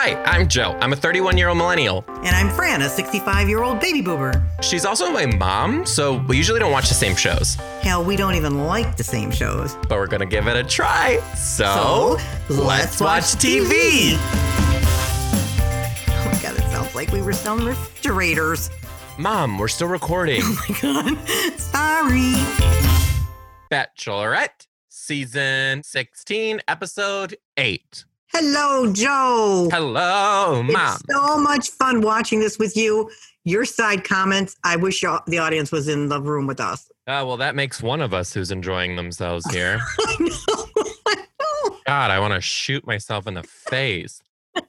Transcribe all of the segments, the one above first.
Hi, I'm Joe. I'm a 31 year old millennial. And I'm Fran, a 65 year old baby boomer. She's also my mom, so we usually don't watch the same shows. Hell, we don't even like the same shows. But we're gonna give it a try. So, so let's, watch, TV. Oh, my God, it sounds like we were selling refrigerators. Mom, we're still recording. Oh, my God. Sorry. Bachelorette, season 16, episode 8. Hello, Joe. Hello, Mom. It's so much fun watching this with you. Your side comments, I wish the audience was in the room with us. Uh, well, that makes one of us who's enjoying themselves here. I know. I know. God, I want to shoot myself in the face.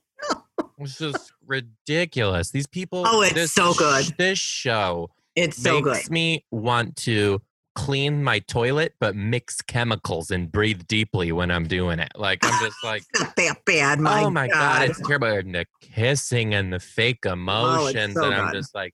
It's just ridiculous. These people. Oh, it's this, so good. This show It's so makes good. me want to clean my toilet, but mix chemicals and breathe deeply when I'm doing it. Like I'm just like, It's not that bad. My oh my god, it's terrible. And the kissing and the fake oh, emotions, Oh, so and I'm good. just like,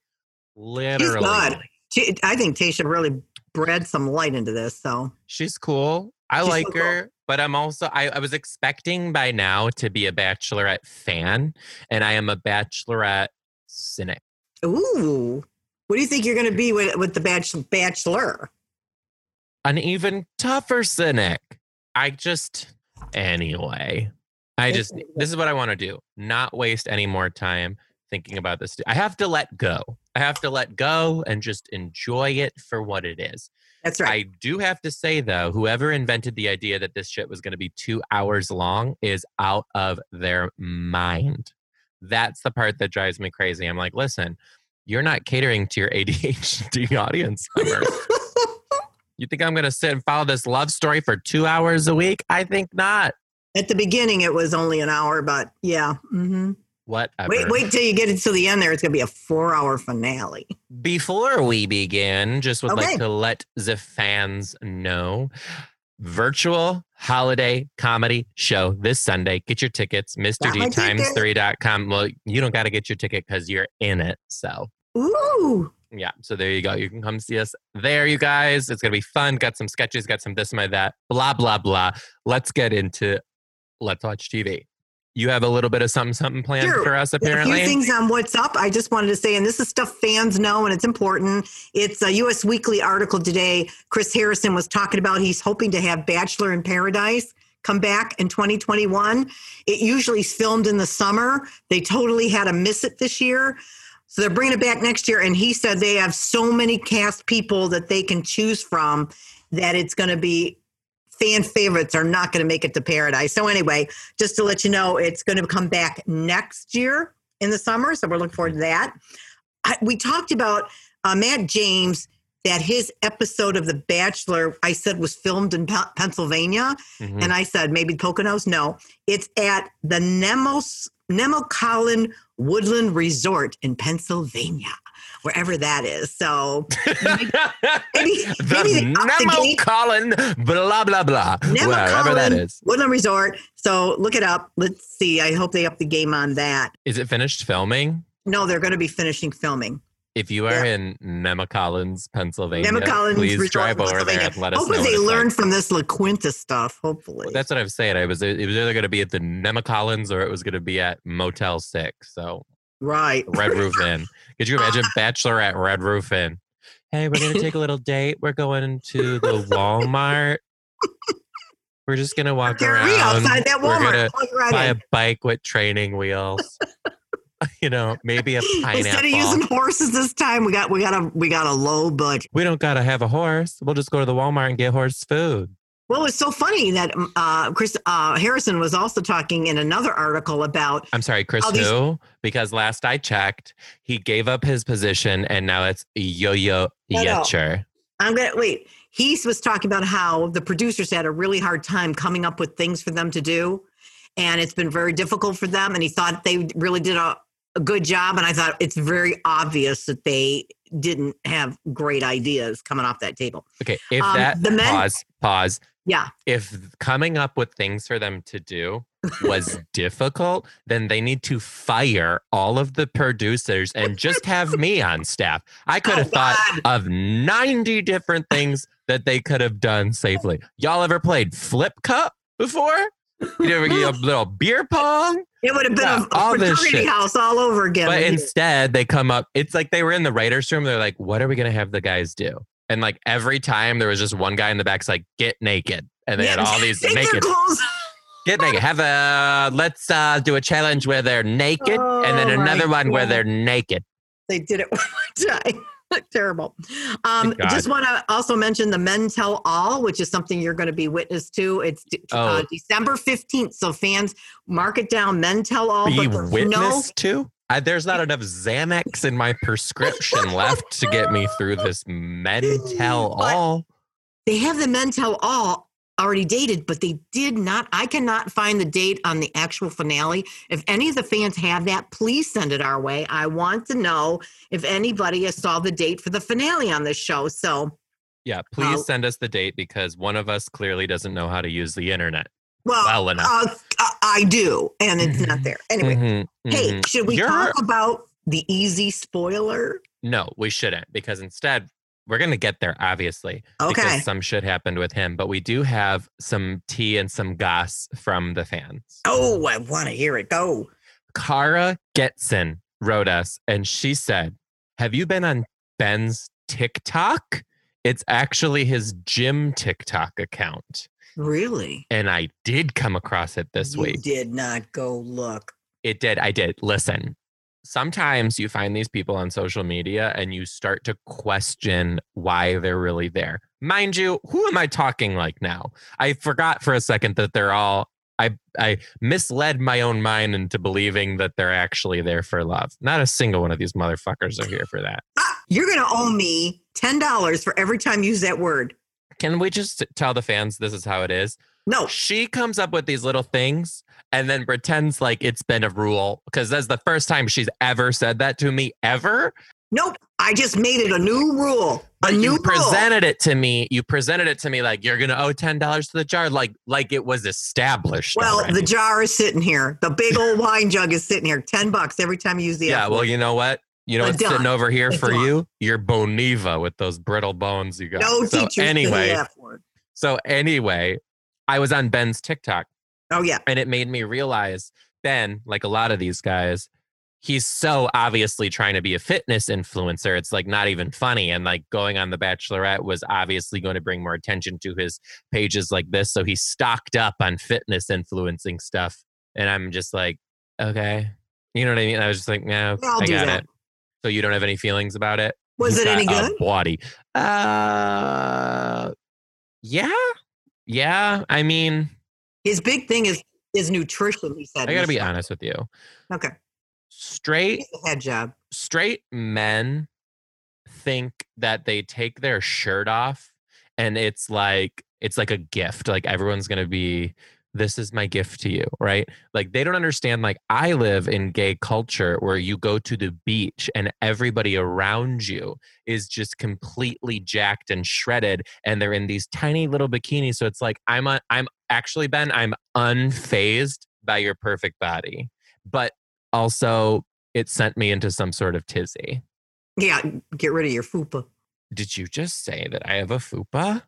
She's literally. good. She, I think Tayshia really bred some light into this. So She's cool. I She's so like cool. her, but I'm also I, I was expecting by now to be a Bachelorette fan, and I am a Bachelorette cynic. Ooh. What do you think you're going to be with, with the bachelor, bachelor? An even tougher cynic. I just anyway. I just this is what I want to do. Not waste any more time thinking about this. I have to let go. I have to let go and just enjoy it for what it is. That's right. I do have to say though, whoever invented the idea that this shit was going to be two hours long is out of their mind. That's the part that drives me crazy. I'm like, listen, you're not catering to your ADHD audience. you think I'm going to sit and follow this love story for two hours a week? I think not. At the beginning, it was only an hour, but yeah. hmm Whatever. Wait, wait till you get it to the end there. It's going to be a four hour finale. Before we begin, just would Okay. like to let the fans know virtual holiday comedy show this Sunday. Get your tickets, Mr. D times ticket. Well, you don't got to get your ticket because you're in it. So, Ooh. Yeah. So, there you go. You can come see us there, you guys. It's going to be fun. Got some sketches, got some this, my that, blah, blah, blah. Let's get into Let's Watch TV. You have a little bit of something, something planned Sure. for us, apparently. A few things on what's up. I just wanted to say, and this is stuff fans know, and it's important. It's a U.S. Weekly article today. Chris Harrison was talking about he's hoping to have Bachelor in Paradise come back in 2021. It usually is filmed in the summer. They totally had to miss it this year. So they're bringing it back next year. And he said they have so many cast people that they can choose from that it's going to be fan favorites are not going to make it to paradise. So anyway, just to let you know, it's going to come back next year in the summer. So we're looking forward to that. I, we talked about uh, Matt James that his episode of The Bachelor, I said, was filmed in Pe- Pennsylvania. Mhm. And I said, maybe Poconos? No, it's at the Nemos, Nemacolin Woodland Resort in Pennsylvania, wherever that is. So maybe, maybe the Nemo. Colin, blah, blah, blah. Wherever that Nemacolin. Woodland Resort. So look it up. Let's see. I hope they up the game on that. Is it finished filming? No, they're going to be finishing filming. If you are Yeah. in Nemacolins, Pennsylvania, Nemacolin please drive over there and let us Hopefully know. what they learned like. from this La Quinta stuff. Hopefully. That's what I was saying. I was it was either going to be at the Nemacolins or it was going to be at Motel Six. So right. Red Roof Inn. Could you imagine Bachelor at Red Roof Inn? Hey, we're going to take a little date. We're going to the Walmart. We're just going to walk Gary around. outside that We're Walmart. gonna right buy a bike with training wheels. you know, maybe a pineapple. Instead of using horses this time, we got we got a we got a low budget. we don't gotta have a horse. We'll just go to the Walmart and get horse food. Well, it's so funny that uh, Chris uh, Harrison was also talking in another article about I'm sorry, Chris these- who? Because last I checked, he gave up his position and now it's Yo-Yo No, no. Yetcher. I'm gonna wait. He was talking about how the producers had a really hard time coming up with things for them to do, and it's been very difficult for them. And he thought they really did a, a good job. And I thought it's very obvious that they didn't have great ideas coming off that table. Okay, if Um, that the men- pause, pause. Yeah, If coming up with things for them to do was difficult, then they need to fire all of the producers and just have me on staff. I could Oh, have thought God. of 90 different things that they could have done safely. Y'all ever played Flip Cup before? You know, you know, little beer pong. It would have been Yeah, a, a all fraternity house all over again. But instead, they come up. It's like they were in the writers' room. They're like, "What are we gonna have the guys do?" And like every time, there was just one guy in the back's like, "Get naked," and they Yeah, had all these naked. Get naked. Have a let's uh, do a challenge where they're naked, and then Oh, another one where they're naked. They did it one more time. Terrible. Um, just want to also mention the Men Tell All, which is something you're going to be witness to. It's de- uh, Oh. December 15th. So fans, mark it down. Men Tell All. Be but witness no to. I, there's not enough Xanax in my prescription left to get me through this Men Tell all. they have the men tell all already dated, but they did not. I cannot find the date on the actual finale. If any of the fans have that, please send it our way. I want to know if anybody has saw the date for the finale on this show. So, Yeah, please Oh. send us the date because one of us clearly doesn't know how to use the internet well, well enough. uh, I- I do, and it's not there. Anyway, Mhm, hey, mhm. should we You're- talk about the easy spoiler? No, we shouldn't because instead we're going to get there, obviously. Okay. Because some shit happened with him, but we do have some tea and some goss from the fans. Oh, I want to hear it. Go. Kara Getson wrote us and she said, Have you been on Ben's TikTok? It's actually his gym TikTok account. Really? And I did come across it this week. you week. did not go look. It did. I did. Listen, sometimes you find these people on social media and you start to question why they're really there. Mind you, who am I talking like now? I forgot for a second that they're all. I I misled my own mind into believing that they're actually there for love. Not a single one of these motherfuckers are here for that. Ah, you're going to owe me $10 for every time you use that word. Can we just tell the fans this is how it is? No. She comes up with these little things and then pretends like it's been a rule because that's the first time she's ever said that to me ever. Nope. I just made it a new rule. A But new you rule. presented it to me. You presented it to me like you're gonna owe ten dollars to the jar, like like it was established. Well, already. the jar is sitting here. The big old wine jug is sitting here. Ten bucks every time you use the yeah. F Well, you know what? You know A what's sitting over here A for dime. you? Your Boniva with those brittle bones you got. no so teachers anyway, the F word. so anyway, I was on Ben's TikTok Oh yeah. and it made me realize Ben, like a lot of these guys, he's so obviously trying to be a fitness influencer. It's like not even funny. And like going on The Bachelorette was obviously going to bring more attention to his pages like this. So he stocked up on fitness influencing stuff. And I'm just like, okay. You know what I mean? I was just like, yeah, I'll I got it. So you don't have any feelings about it? Was it any good? Body. Uh, yeah. Yeah. I mean, His big thing is is nutrition. He said. I got to be honest with you. Okay. Straight head job. straight men think that they take their shirt off and it's like it's like a gift like everyone's to be this is my gift to you right like they don't understand like i live in gay culture where you go to the beach and everybody around you is just completely jacked and shredded and they're in these tiny little bikinis so it's like i'm i'm actually ben i'm unfazed by your perfect body but also it sent me into some sort of tizzy. Yeah. Get rid of your fupa. Did you just say that I have a fupa?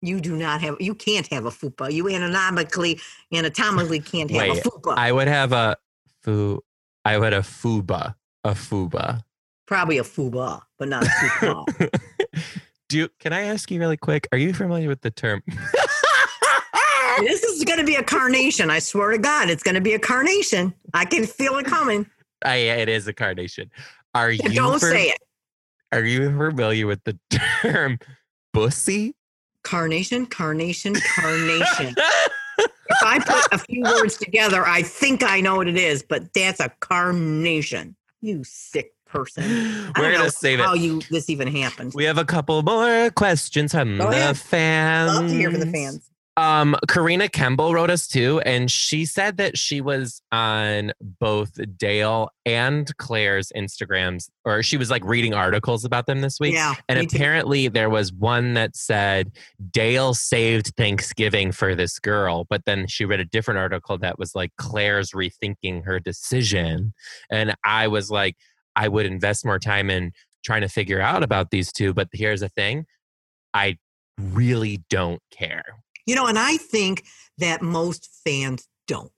You do not have. You can't have a fupa. You anatomically anatomically can't have Wait, a fupa. I would have a fu. I would have a fuba. A fuba. Probably a fuba, but not a fupa. Do you, can I ask you really quick? Are you familiar with the term? this is going to be a carnation. I swear to God, it's going to be a carnation. I can feel it coming. Ah, I, it is a carnation. Are you? Don't fam- say it. Are you familiar with the term bussy? Carnation, carnation, carnation. if I put a few words together, I think I know what it is, but that's a carnation. You sick person. I We're gonna save how it. you this even happened. We have a couple more questions from Go the ahead. fans. Love to hear from the fans. Um, Karina Kemble wrote us too, and she said that she was on both Dale and Clare's Instagrams, or she was like reading articles about them this week. Yeah, And me too. apparently, there was one that said Dale saved Thanksgiving for this girl, but then she read a different article that was like Clare's rethinking her decision. And I was like, I would invest more time in trying to figure out about these two. But here's the thing I really don't care. You know, and I think that most fans don't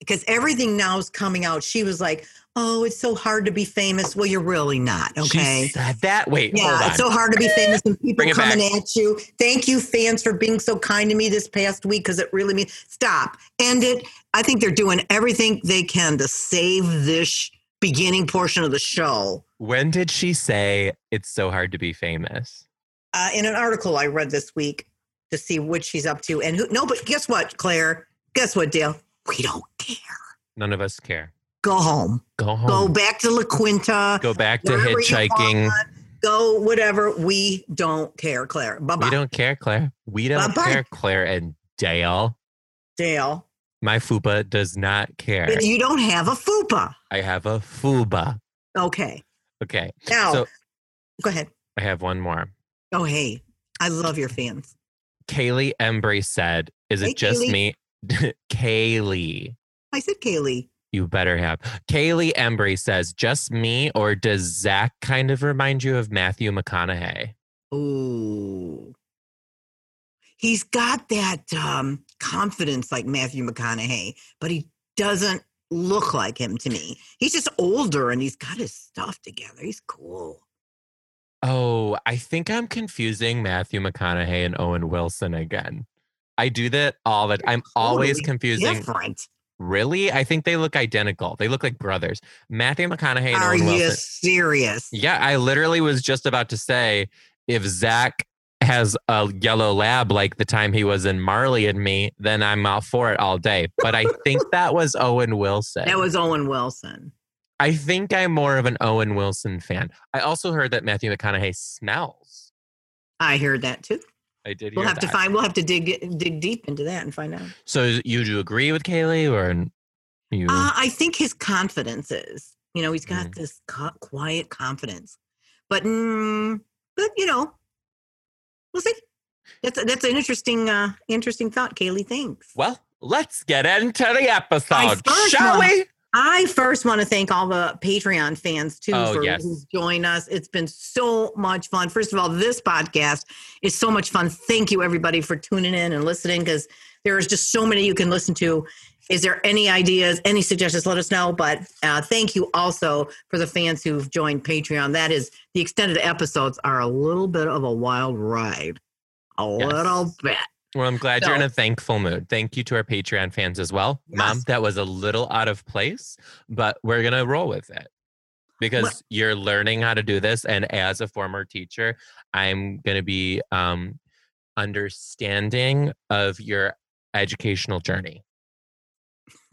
because everything now is coming out. She was like, "Oh, it's so hard to be famous." Well, you're really not. Okay. That. Wait, hold Yeah, it's so hard to be famous and people Bring coming at you. Thank you, fans, for being so kind to me this past week because it really means stop. End it. I think they're doing everything they can to save this beginning portion of the show. when did she say it's so hard to be famous? Uh, in an article I read this week to see what she's up to. And who, no, but guess what, Clare? Guess what, Dale? We don't care. None of us care. Go home. Go home. Go back to La Quinta. Go back to hitchhiking. Go whatever. We don't care, Clare. Bye bye. We don't care, Clare. We don't Bye-bye. care, Clare and Dale. Dale. My fupa does not care. But you don't have a fupa. I have a fuba. Okay. Okay. Now, So go ahead. I have one more. Oh, hey, I love your fans. Kaylee Embry said, Is it just Kaylee. me? Kaylee. I said Kaylee. You better have. Kaylee Embry says, just me, or does Zac kind of remind you of Matthew McConaughey? Ooh. He's got that um, confidence like Matthew McConaughey, but he doesn't look like him to me. He's just older and he's got his stuff together. He's cool. Oh, I think I'm confusing Matthew McConaughey and Owen Wilson again. I do that all the time. I'm always confusing. Different. Really? I think they look identical. They look like brothers. Matthew McConaughey and Are Owen you serious? Yeah, I literally was just about to say if Zac has a yellow lab like the time he was in Marley and Me, then I'm out for it all day. But I think that was Owen Wilson. That was Owen Wilson. I think I'm more of an Owen Wilson fan. I also heard that Matthew McConaughey smells. I heard that too. I did hear We'll have to find. We'll have to dig dig deep into that and find out. So you do agree with Kaylee or you? Uh, I think his confidence is. You know, he's got Mhm. this quiet confidence, but mm, but you know, we'll see. That's that's an interesting uh interesting thought, Kaylee. Thanks. well, let's get into the episode, shall we? I first want to thank all the Patreon fans too Oh, for yes. who's joined us. It's been so much fun. First of all, this podcast is so much fun. Thank you everybody for tuning in and listening because there's just so many you can listen to. Is there any ideas, any suggestions? Let us know. But uh, thank you also for the fans who've joined Patreon. That is the extended episodes are a little bit of a wild ride. A Yes. little bit. Well, I'm glad you're in a thankful mood. Thank you to our Patreon fans as well. Mom, that was a little out of place, but we're going to roll with it because you're learning how to do this. And as a former teacher, I'm going to be um, understanding of your educational journey.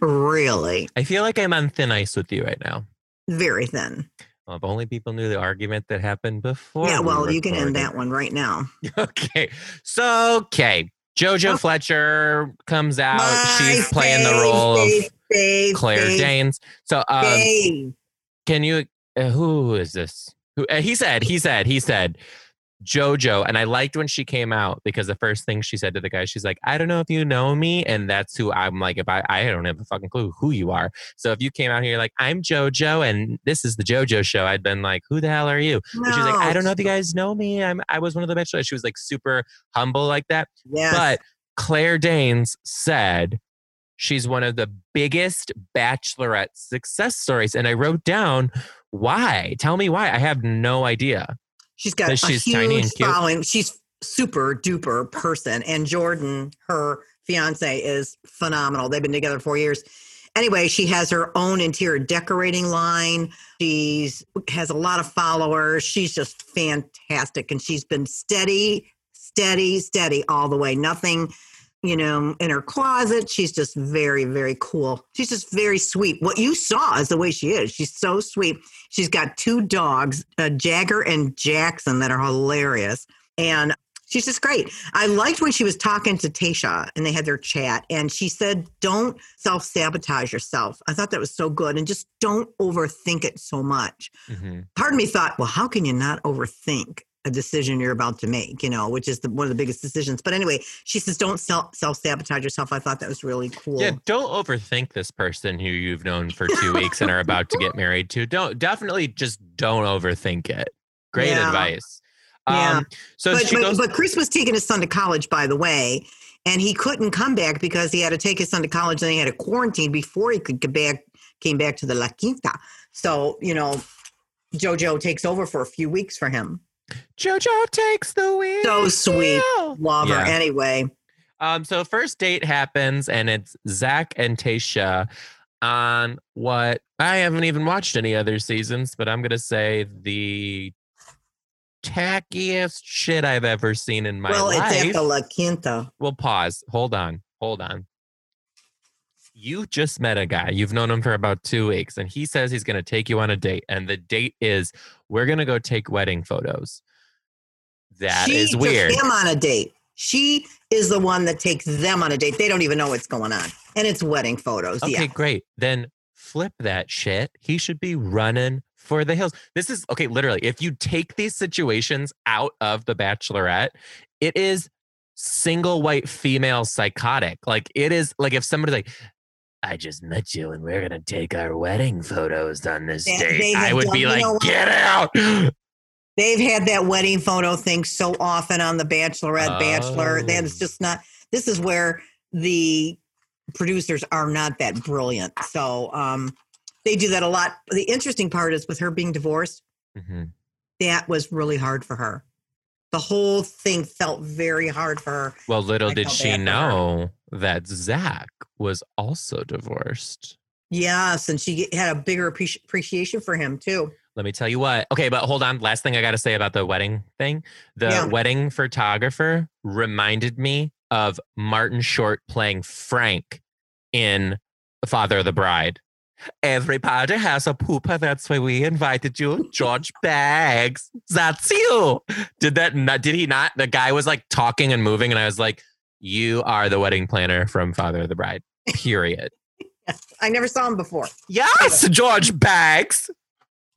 really? I feel like I'm on thin ice with you right now. Very thin. Well, if only people knew the argument that happened before. yeah, we well, you can end that one right now. Okay. So, okay. Jojo Oh. Fletcher comes out. My She's playing the role fave, of fave, Claire Danes. So, um, can you, uh, who is this? Who, uh, he said, he said, he said, Jojo. And I liked when she came out because the first thing she said to the guy, she's like, I don't know if you know me. And that's who I'm like, if I, I don't have a fucking clue who you are. So if you came out here like, I'm Jojo and this is the Jojo show, I'd been like, who the hell are you? And she's like, I don't know if you guys know me. I'm, I was one of the bachelors. She was like super humble like that. Yes. But Claire Danes said she's one of the biggest bachelorette success stories. And I wrote down why. Tell me why. I have no idea. She's got a she's huge tiny and cute? following. She's super duper person, and Jordan, her fiance, is phenomenal. They've been together four years. Anyway, she has her own interior decorating line. She's has a lot of followers. She's just fantastic, and she's been steady, steady, steady all the way. Nothing, you know, in her closet. She's just very, very cool. She's just very sweet. What you saw is the way she is. She's so sweet. She's got two dogs, uh, Jagger and Jackson, that are hilarious. And she's just great. I liked when she was talking to Tayshia and they had their chat, and she said, Don't self sabotage yourself. I thought that was so good. And just don't overthink it so much. Mhm. Part of me thought, Well, how can you not overthink? A decision you're about to make, you know, which is the, one of the biggest decisions. But anyway, she says, don't self self sabotage yourself. I thought that was really cool. Yeah, don't overthink this person who you've known for two weeks and are about to get married to. Don't definitely just don't overthink it. Great Yeah. advice. Yeah. Um, so but, goes. but Chris was taking his son to college, by the way, and he couldn't come back because he had to take his son to college and they had a quarantine before he could get back. Came back to the La Quinta, so you know, JoJo takes over for a few weeks for him. JoJo takes the wheel. So sweet. Love Yeah. her anyway. Um, so first date happens, and it's Zac and Tayshia on what I haven't even watched any other seasons, but I'm gonna say the tackiest shit I've ever seen in my well, life. Well, it's at the La Quinta. well, pause. Hold on. Hold on. You just met a guy. You've known him for about two weeks, and he says he's going to take you on a date. And the date is we're going to go take wedding photos. That she is took weird. him on a date. She is the one that takes them on a date. They don't even know what's going on, and it's wedding photos. Okay, Yeah, great. Then flip that shit. He should be running for the hills. This is okay, literally. If you take these situations out of the bachelorette, it is single white female psychotic. Like it is like if somebody's like, I just met you and we're gonna take our wedding photos on this They- date. I would done- be you like, know get out. they've had that wedding photo thing so often on the Bachelorette, Bachelor. That's Oh. just not. This is where the producers are not that brilliant. So um, they do that a lot. The interesting part is with her being divorced, Mhm. that was really hard for her. The whole thing felt very hard for her. Well, little I did she know that Zac was also divorced. Yes, and she had a bigger appreci- appreciation for him too. Let me tell you what. Okay, but hold on. Last thing I got to say about the wedding thing. The Yeah. wedding photographer reminded me of Martin Short playing Frank in Father of the Bride. Everybody has a pooper. That's why we invited you. George Bags. That's you. Did that not, did he not? The guy was like talking and moving, and I was like, You are the wedding planner from Father of the Bride. Period. I never saw him before. yes, George Bags.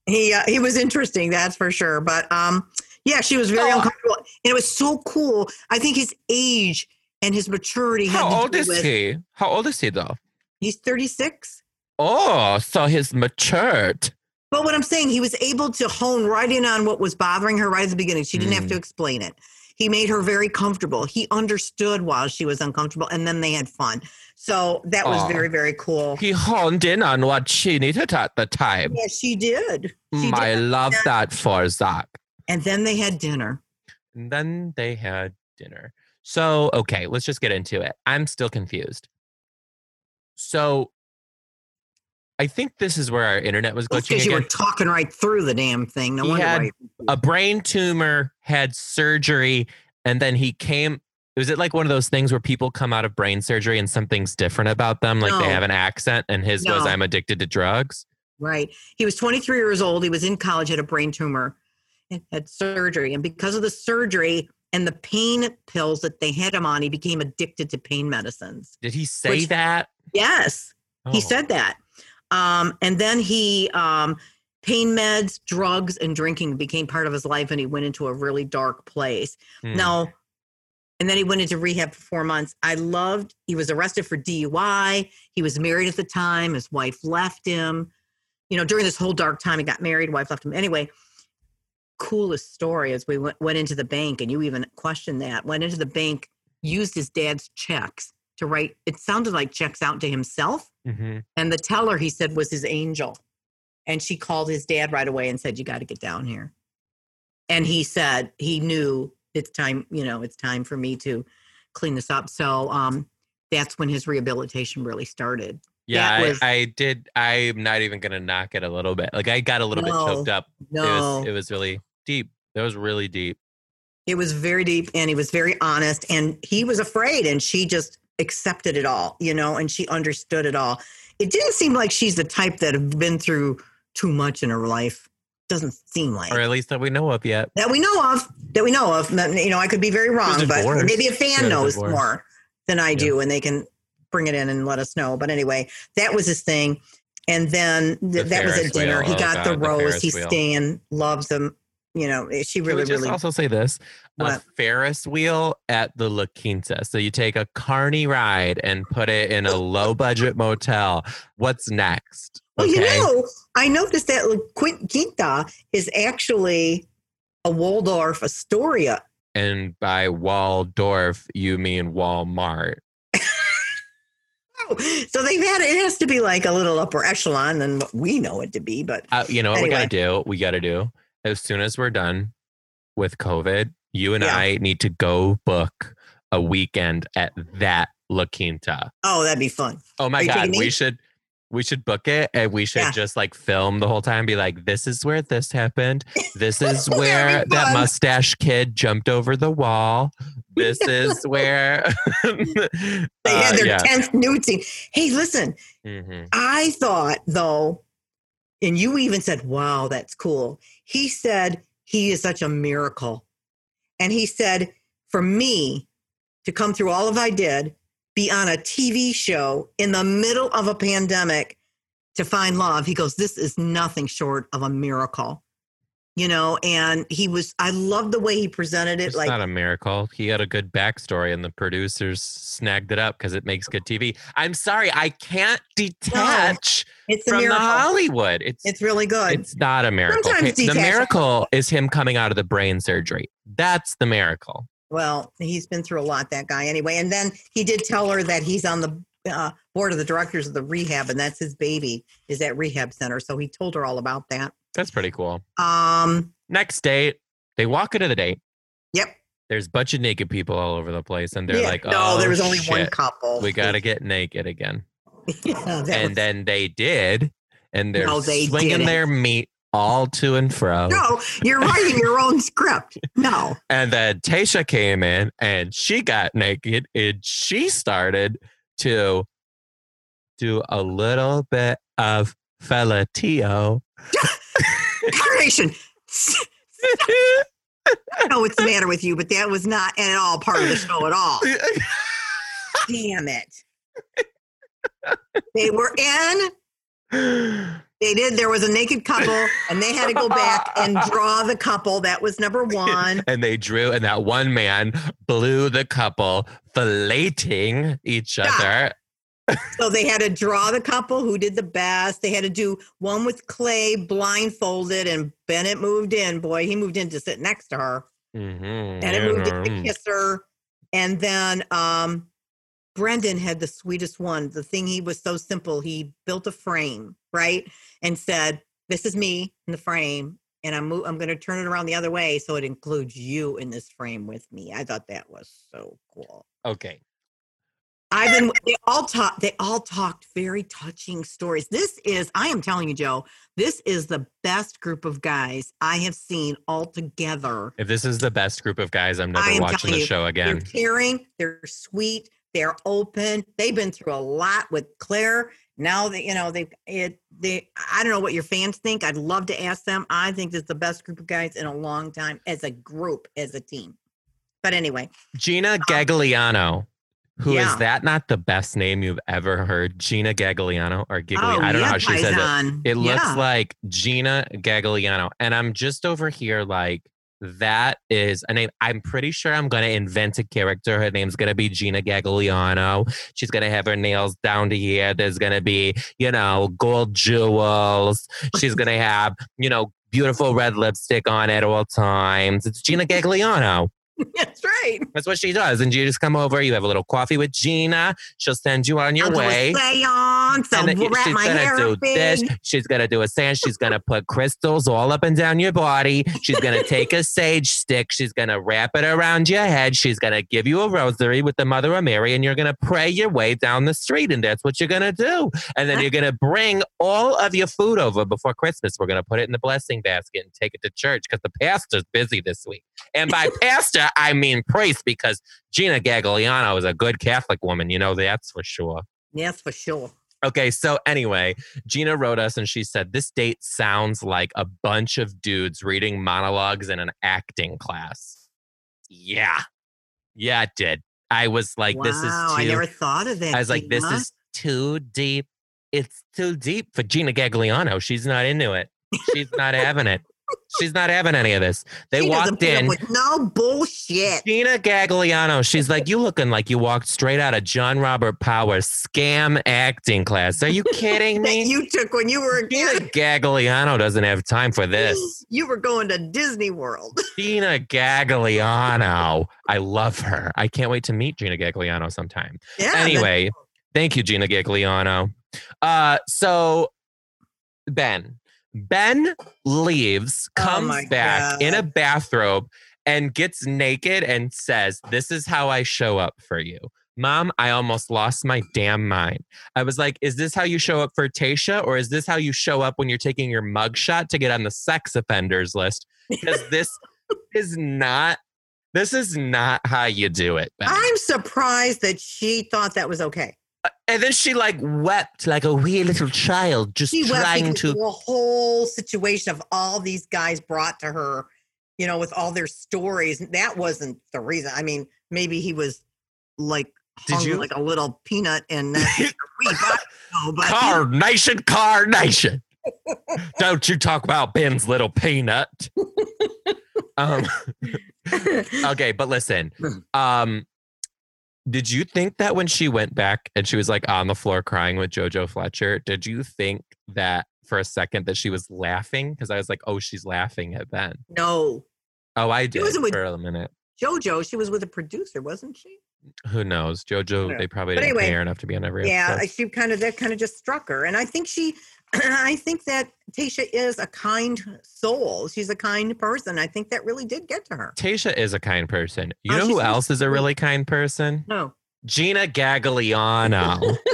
He uh, he was interesting, that's for sure. But um, yeah, she was very Oh. uncomfortable, and it was so cool. I think his age and his maturity. How old is with- he? How old is he though? He's thirty six. Oh, so he's matured. But what I'm saying, he was able to hone right in on what was bothering her right at the beginning. She didn't have Mm. to explain it. He made her very comfortable. He understood while she was uncomfortable, and then they had fun. So that was Aw. very, very cool. He honed in on what she needed at the time. Yeah, she did. She Mm, I did. love Yeah. that for Zac. And then they had dinner. And then they had dinner. So, okay, let's just get into it. I'm still confused. So, I think this is where our internet was glitching Because you were talking right through the damn thing. No He wonder had why. A brain tumor had surgery, and then he came. Was it like one of those things where people come out of brain surgery and something's different about them? Like they have an accent, and his was, I'm addicted to drugs. Right. He was 23 years old. He was in college, had a brain tumor, and had surgery. And because of the surgery and the pain pills that they had him on, he became addicted to pain medicines. Did he say Which- that? Yes, he Oh. said that. Um, and then he, um, pain meds, drugs, and drinking became part of his life, and he went into a really dark place. Hmm. No. And then he went into rehab for four months. I loved, he was arrested for DUI. He was married at the time. His wife left him. You know, during this whole dark time, he got married, wife left him. Anyway, coolest story as we went, went into the bank, and you even questioned that. Went into the bank, used his dad's checks to write, it sounded like checks out to himself. Mhm. And the teller, he said, was his angel. And she called his dad right away and said, You got to get down here. And he said he knew it's time, you know, it's time for me to clean this up. So um, that's when his rehabilitation really started. Yeah, That I, I did. I'm not even gonna knock it a little bit. Like I got a little bit choked No, up. It No, was it was really deep. It was really deep. it was very deep and he was very honest and he was afraid and she just accepted it all, you know, and she understood it all. It didn't seem like she's the type that have been through too much in her life. Doesn't seem like. Or at least that we know of yet. that we know of that we know of you know i could be very wrong but maybe a fan knows more than i do and they can bring it in and let us know but anyway that was his thing and then th- The that was at dinner wheel. he Oh, got the God, the rose Ferris he's wheel. staying loves them you know she really just really also say this? A Ferris wheel at the La Quinta. So you take a carny ride and put it in a low budget motel. What's next? well you know i noticed that La quinta is actually a Waldorf Astoria. And by Waldorf, you mean Walmart. Oh, so they've had it has to be like a little upper echelon than what we know it to be. But Uh, you know what we gotta do? We gotta do as soon as we're done with COVID. You and Yeah. I need to go book a weekend at that La Quinta. oh, that'd be fun. Oh my god, we should we should book it and we should Yeah. just like film the whole time. Be like, this is where this happened. This is where that mustache kid jumped over the wall. This is where They Uh, had their yeah. tenth nude scene. Hey, listen, Mhm. I thought though, and you even said, "Wow, that's cool." He said he is such a miracle, and he said, "For me to come through all of I did, be on a TV show in the middle of a pandemic to find love," he goes, "This is nothing short of a miracle." You know, and he was. I love the way he presented it. It's like not a miracle. He had a good backstory, and the producers snagged it up because it makes good TV. I'm sorry, I can't detach it's a from the. Hollywood. It's It's really good. it's not a miracle. Sometimes The detach- miracle is him coming out of the brain surgery. That's the miracle. Well, he's been through a lot, that guy, anyway. And then he did tell her that he's on the uh, board of the directors of the rehab, and that's his baby is at rehab center. So he told her all about that. That's pretty cool. Um, Next date, they walk into the date. yep. There's a bunch of naked people all over the place, and they're Yeah. like, no, "Oh, there was only one couple. We got to get naked again." yeah, and was- then they did, and they're No, they swinging didn't. their meat all to and fro. no, you're writing your own script. No, And then Tayshia came in and she got naked and she started to do a little bit of fellatio. carnation. I don't know what's the matter with you, but that was not at all part of the show at all. Damn it. They were in They did. There was a naked couple, and they had to go back and draw the couple. That was number one. and they drew, and that one man blew the couple filleting each other. So they had to draw the couple who did the best. They had to do one with Clay blindfolded, and Bennett moved in. Boy, he moved in to sit next to her. Mhm, Bennett moved in to yeah. kiss her. And then um, Brendan had the sweetest one. The thing he was so simple. He built a frame, right? And said, This is me in the frame. And I'm, mo- I'm going to turn it around the other way so it includes you in this frame with me. I thought that was so cool. Okay. I've been. They all talk. They all talked very touching stories. This is. I am telling you, Joe. This is the best group of guys I have seen all together. If this is the best group of guys, I'm never watching the you, show again. They're caring. They're sweet. They're open. They've been through a lot with Clare. Now that you know they it. They. I don't know what your fans think. I'd love to ask them. I think this is the best group of guys in a long time as a group, as a team. But anyway, Gina um, Gagliano. Who is Yeah. that not the best name you've ever heard? Gina Gagliano or Gigliano? oh, I don't know how she says it. Paisan. It looks Yeah. like Gina Gagliano. And I'm just over here like, that is a name. I'm pretty sure I'm going to invent a character. Her name's going to be Gina Gagliano. She's going to have her nails down to here. There's going to be, you know, gold jewels. She's going to have, you know, beautiful red lipstick on at all times. It's Gina Gagliano. That's right. That's what she does. And you just come over, you have a little coffee with Gina. She'll send you on your I'll way. seance. And then wrap she's my gonna hair do this. She's gonna do a seance. She's gonna put crystals all up and down your body. She's gonna take a sage stick. She's gonna wrap it around your head. She's gonna give you a rosary with the Mother of Mary, and you're gonna pray your way down the street. And that's what you're gonna do. And then you're gonna bring all of your food over before Christmas. We're gonna put it in the blessing basket and take it to church because the pastor's busy this week. And by pastor, I mean priest because Gina Gagliano is a good Catholic woman. You know that's for sure. Yes, for sure. Okay, so anyway, Gina wrote us and she said, This date sounds like a bunch of dudes reading monologues in an acting class. Yeah. Yeah, it did. I was like, wow, This is too. I never thought of that. I was like, This is too deep. It's too deep for Gina Gagliano. She's not into it. She's not having it. She's not having any of this. They She walked in. with no bullshit. Gina Gagliano, she's like, you looking like you walked straight out of John Robert Powers scam acting class. Are you kidding That me? you took when you were a Gina. Gagliano doesn't have time for this. You were going to Disney World. Gina Gagliano. I love her. I can't wait to meet Gina Gagliano sometime. Yeah. anyway, thank you, Gina Gagliano. Uh, so Ben, Ben leaves, Oh comes my back in a bathrobe, and gets naked and says, "This is how I show up for you." Mom, I almost lost my damn mind. I was like, is this how you show up for Tayshia, or is this how you show up when you're taking your mugshot to get on the sex offenders list? Because this is not this is not how you do it. Ben. I'm surprised that she thought that was okay. And then she like wept like a wee little child, just She trying because to. the whole situation of all these guys brought to her, you know, with all their stories. That wasn't the reason. I mean, maybe he was like Did you- like a little peanut and that's a wee butt, but Carnation, carnation. Don't you talk about Ben's little peanut. um, okay, but listen. Um, did you think that when she went back and she was like on the floor crying with Jojo Fletcher, did you think that for a second that she was laughing? Because I was like, oh, she's laughing at Ben. no. Oh, I did wasn't with- for a minute. JoJo, she was with a producer, wasn't she? Who knows? Jojo, Yeah. they probably But didn't anyway, pay her enough to be on every yeah, episode. she kind of that kind of just struck her, and I think she, I think that Tayshia is a kind soul. She's a kind person. I think that really did get to her. Tayshia is a kind person. You Oh, know who else is a really kind person? No, Gina Gagliano.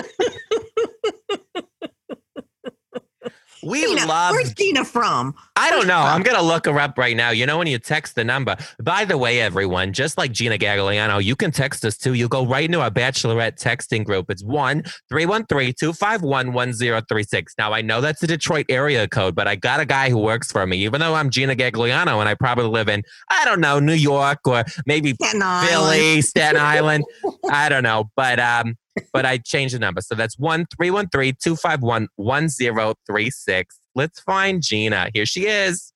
we Gina, love. where's Gina from? I don't know. I'm gonna look her up right now. You know when you text the number. By the way, everyone, just like Gina Gagliano, you can text us too. You go right into our Bachelorette texting group. It's one 313-251-1036. Now I know that's a Detroit area code, but I got a guy who works for me. Even though I'm Gina Gagliano and I probably live in I don't know New York or maybe Staten Island. Philly, Staten Island. I don't know, but um, but I changed the number, so that's one three one three two five one one zero three six. Let's find Gina. Here she is.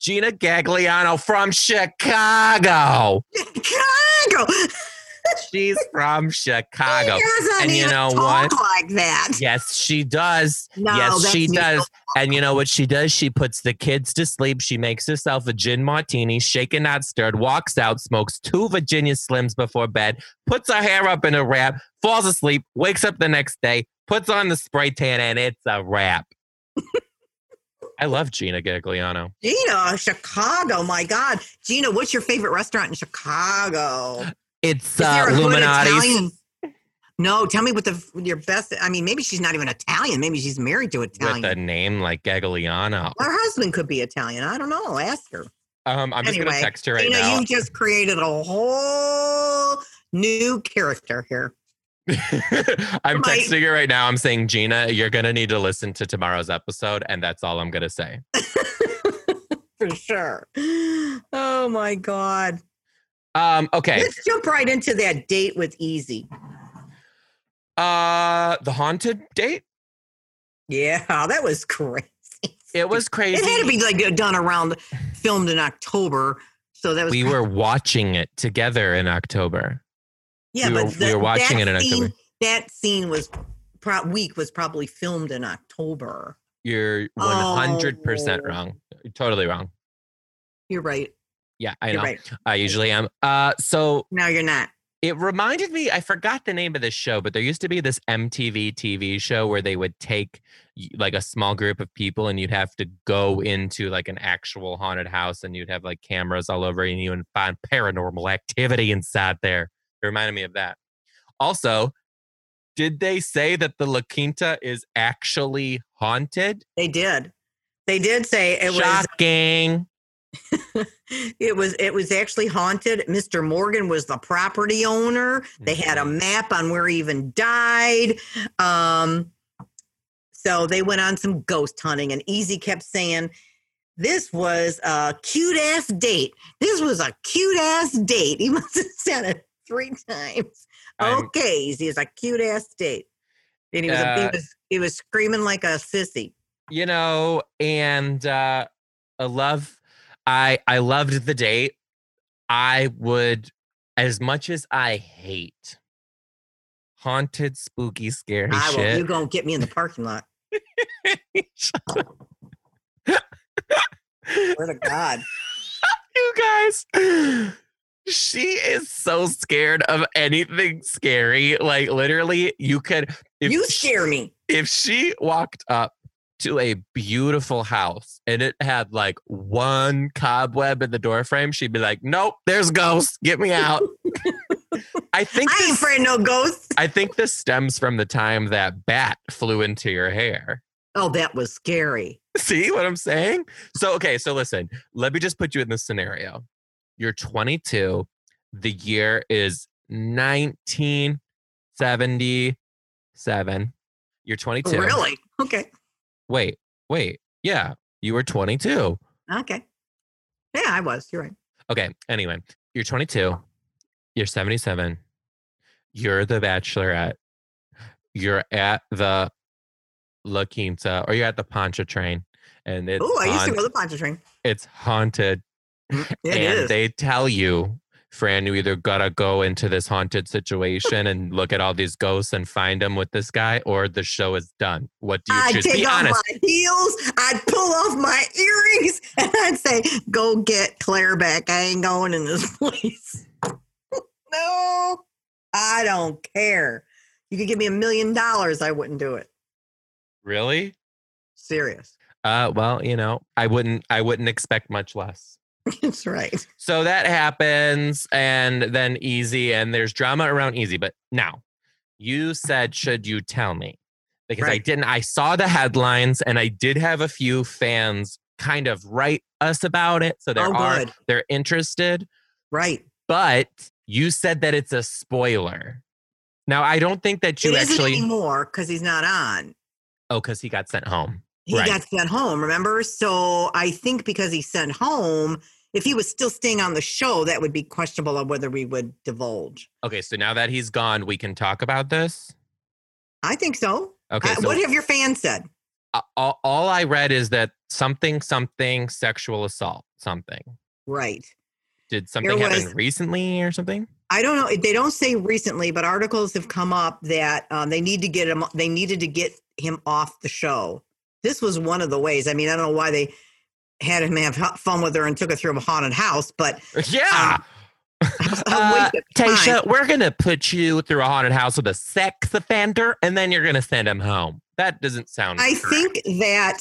Gina Gagliano from Chicago. Chicago. She's from Chicago. She doesn't And you know what? like that. Yes, she does. No, yes, she does. And you know what she does? She puts the kids to sleep. She makes herself a gin martini, shaken not stirred, walks out, smokes two Virginia Slims before bed, puts her hair up in a wrap, falls asleep, wakes up the next day, puts on the spray tan, and it's a wrap. I love Gina Gagliano. Gina, Chicago. My God, Gina, what's your favorite restaurant in Chicago? It's uh, there a good Illuminati's. Italian? No, tell me what the your best. I mean, maybe she's not even Italian. Maybe she's married to With Italian. a name like Gagliano. Her husband could be Italian. I don't know. Ask her. Um, I'm just gonna text her right Gina, now. you just created a whole new character here. I'm Right. texting her right now. I'm saying, Gina, you're gonna need to listen to tomorrow's episode, and that's all I'm gonna say. For sure. Oh my God. Um, okay. Let's jump right into that date with Eazy. Uh, the haunted date. Yeah, that was crazy. It was crazy. It had to be like done around, filmed in October. So that was we were watching it together in October. yeah, we but were- we were watching it in scene, October. That scene was pro- week was probably filmed in October. You're 100 percent Oh. wrong. You're totally wrong. You're right. Yeah, I know. right. I usually am. Uh, so No, you're not. it reminded me. I forgot the name of this show, but there used to be this MTV TV show where they would take like a small group of people, and you'd have to go into like an actual haunted house, and you'd have like cameras all over, and you would find paranormal activity inside there. It reminded me of that. Also, did they say that the La Quinta is actually haunted? They did. They did say it was Shocking. it was it was actually haunted. Mr. Morgan was the property owner. They had Mm-hmm. a map on where he even died. Um, so they went on some ghost hunting, and Eazy kept saying, "This was a cute ass date. This was a cute ass date." He must have said it three times. I'm- okay, Eazy, it's a cute ass date. And he was, a, he Uh, was he was screaming like a sissy. you know, and uh, I love I I loved the date. I would as much as I hate haunted, spooky, scary I will, shit. you gonna get me in the parking lot. Swear to God. you guys. She is so scared of anything scary. Like literally, you could if you she- scare me. if she walked up to a beautiful house and it had like one cobweb in the doorframe, she'd be like, "Nope, there's ghosts. Get me out." I think I ain't this, afraid of no ghosts. I think this stems from the time that bat flew into your hair. Oh, that was scary. See what I'm saying? So, okay, so listen, let me just put you in this scenario. You're 22, the year is 1977. You're 22. Really? Okay. Wait, wait. Yeah, you were 22. Okay. Yeah, I was. You're right. Okay, anyway, you're 22, you're 77, you're the bachelorette, you're at the La Quinta, or you're at the Pontchartrain, and it's, Oh, I used to go to the Pontchartrain. it's haunted. Mm, it and is. they tell you, Fran, you either gotta go into this haunted situation and look at all these ghosts and find them with this guy, or the show is done. What do you I'd choose? take Be off honest. my heels. I'd pull off my earrings, and I'd say, "Go get Clare back. I ain't going in this place." no, I don't care. You could give me a million dollars, I wouldn't do it. Really? Serious. Uh, well, you know, I wouldn't. I wouldn't expect much less. That's right. So that happens, and then Eazy, and there's drama around Eazy. But now, you said, should you tell me? Because I didn't. I saw the headlines, and I did have a few fans kind of write us about it. So there oh, are good. they're interested. Right. But you said that it's a spoiler. Now I don't think that you it actually. anymore because he's not on. Oh, because he got sent home. He Right. got sent home, remember? So I think because he sent home, if he was still staying on the show, that would be questionable on whether we would divulge. Okay, so now that he's gone, we can talk about this. I think so. Okay, Uh, so what have your fans said? all, all I read is that something, something, sexual assault, something. Right. Did something There happen recently or something? I don't know. They don't say recently, but articles have come up that um, they need to get him. They needed to get him off the show. This was one of the ways. I mean, I don't know why they had him have fun with her and took her through a haunted house, but Yeah. a Uh, waste of time. Tayshia, we're gonna put you through a haunted house with a sex offender, and then you're gonna send him home. That doesn't sound. I correct. think that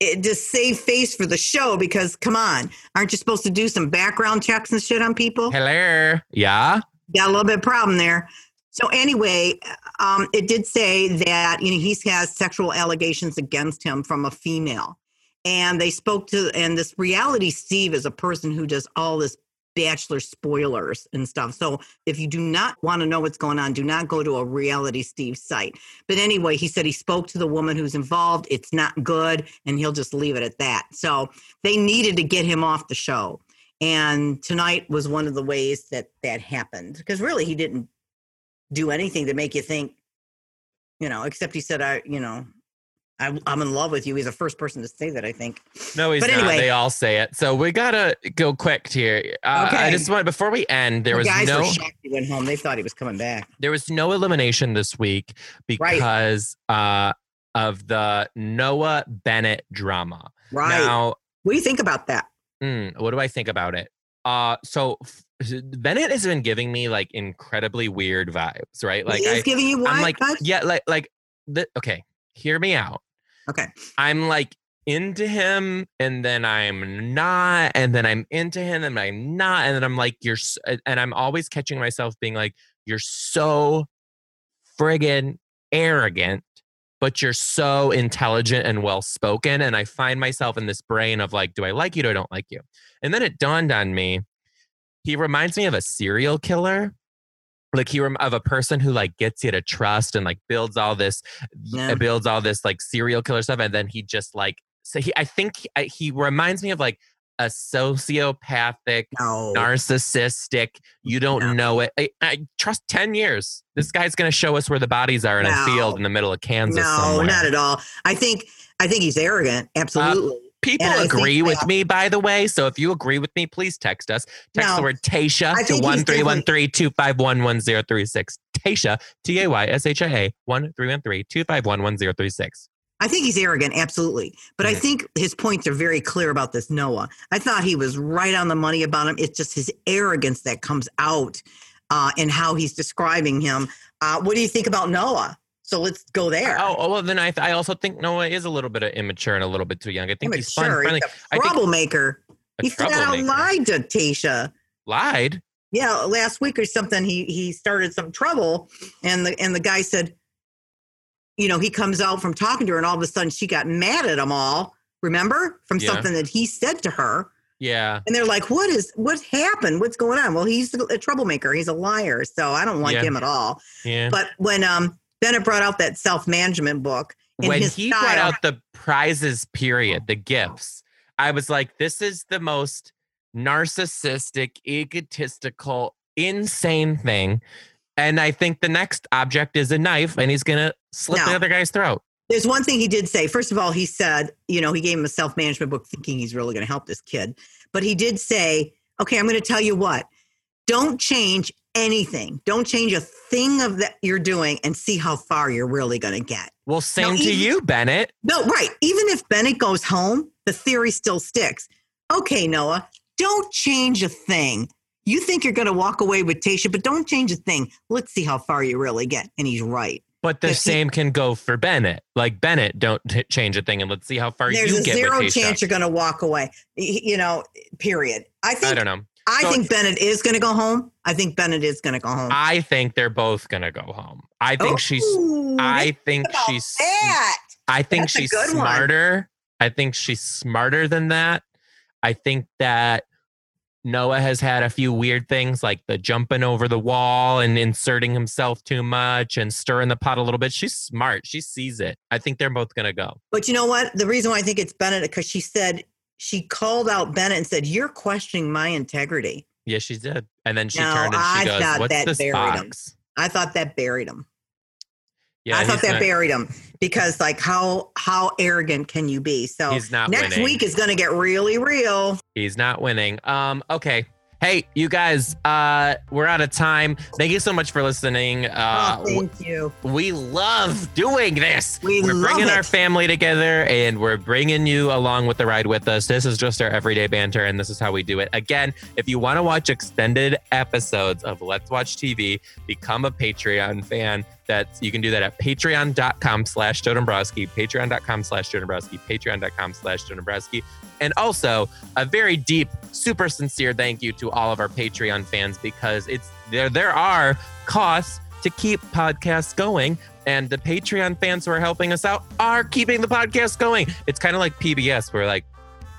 it just save face for the show because come on, aren't you supposed to do some background checks and shit on people? Hello. Yeah. Got a little bit of problem there. So anyway, um, it did say that you know he has sexual allegations against him from a female, and they spoke to and this reality Steve is a person who does all this bachelor spoilers and stuff. So if you do not want to know what's going on, do not go to a reality Steve site. But anyway, he said he spoke to the woman who's involved. It's not good, and he'll just leave it at that. So they needed to get him off the show. And tonight was one of the ways that that happened because really he didn't do anything to make you think, you know, except he said, I, you know, I, I'm in love with you. He's the first person to say that, I think. No, he's But not. anyway. They all say it. So we gotta go quick here. Uh, I just want before we end. There The was guys no. were shocked he went home. They thought he was coming back. there was no elimination this week Right. because uh, of the Noah Bennett drama. Right. Now, what do you think about that? mm, what do I think about it? Uh, so Bennett has been giving me like incredibly weird vibes, right? Like he is I, giving you? I'm like, guys? yeah, like like the okay. Hear me out. Okay. I'm like into him and then I'm not and then I'm into him and I'm not and then I'm like you're s- and I'm always catching myself being like you're so friggin' arrogant but you're so intelligent and well spoken and I find myself in this brain of like do I like you? Or I don't like you? And then it dawned on me he reminds me of a serial killer. Like he rem- of a person who like gets you to trust and like builds all this Yeah. builds all this like serial killer stuff and then he just like so he i think he, I- he reminds me of like a sociopathic No. narcissistic you don't No. know it I, I trust 10 years this guy's going to show us where the bodies are in a field in the middle of kansas no, somewhere. not at all. I think I think he's arrogant. Uh, absolutely. People And agree with me, by the way. So if you agree with me, please text us. Text No, the word Tayshia to think he's 1313 251 1036. Tayshia, T A Y S H I A, 1313 251 1036. I think he's arrogant, absolutely. But I think his points are very clear about this Noah. I thought he was right on the money about him. It's just his arrogance that comes out uh, in how he's describing him. Uh, what do you think about Noah? So let's go there. Oh, oh, well, then I, I also think Noah is a little bit immature and a little bit too young. I think he's fun, Immature, friendly. he's I a think- troublemaker. A he flat out lied to Tayshia. Lied? Yeah, last week or something, he he started some trouble, and the and the guy said, you know, he comes out from talking to her, and all of a sudden she got mad at them all. Remember from Yeah. something that he said to her, Yeah. and they're like, "What is what happened? What's going on?" Well, he's a troublemaker. He's a liar, so I don't like Yeah. him at all. Yeah. But when um Bennett brought out that self management book, when his he brought out the prizes period the gifts i was like this is the most narcissistic egotistical insane thing and i think the next object is a knife and he's gonna slit the other guy's throat There's one thing he did say. First of all, he said, you know, he gave him a self management book thinking he's really going to help this kid. But he did say, okay, I'm going to tell you what, don't change anything. Don't change a thing of that you're doing and see how far you're really going to get. well same to even- you bennett No, right. Even if Bennett goes home, the theory still sticks. Okay, Noah, don't change a thing. You think you're going to walk away with Tayshia, but don't change a thing. Let's see how far you really get. And he's right. but the If he- same can go for bennett like bennett don't t- change a thing and let's see how far There's you a get zero with chance you're going to walk away. You know, period. I think i don't know I So- think Bennett is going to go home. I think Bennett is going to go home. i think they're both gonna go home i think she's oh, i think she's that. I think That's she's good one. smarter. I think she's smarter than that. I think that Noah has had a few weird things like the jumping over the wall and inserting himself too much and stirring the pot a little bit. She's smart. She sees it. I think they're both going to go. But you know what? The reason why I think it's Bennett because she said she called out Bennett and said, "You're questioning my integrity." Yeah, she did. And then she No, turned and she I goes, thought What's that this buried him. I thought that buried him. Yeah, I thought that not, buried him because, like, how how arrogant can you be? So he's not next winning. week is going to get really real. He's not winning. Um, okay. Hey, you guys, uh, we're out of time. Thank you so much for listening. Uh, oh, thank you. We love doing this. We are bringing our family together and we're bringing you along with the ride with us. This is just our everyday banter and this is how we do it. Again, if you want to watch extended episodes of Let's Watch TV, become a Patreon fan. That's you can do that at patreon.com slash Joe patreon.com slash Joe patreon.com slash Joe. And also a very deep, super sincere thank you to all of our Patreon fans because it's there there are costs to keep podcasts going. And the Patreon fans who are helping us out are keeping the podcast going. It's kind of like PBS. We're like,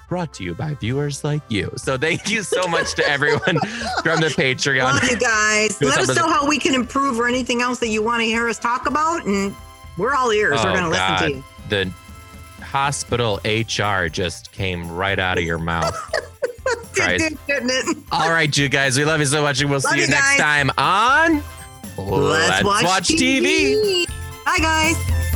brought to you by viewers like you. So thank you so much to everyone from the Patreon. Love you guys. Let us know how we can improve or anything else that you want to hear us talk about, and we're all ears. we're Oh, going to listen to you. The hospital HR just came right out of your mouth. Christ. Didn't it? All right, you guys, we love you so much, and we'll Love see you, you next time on Let's, watch, TV. TV. Bye, guys.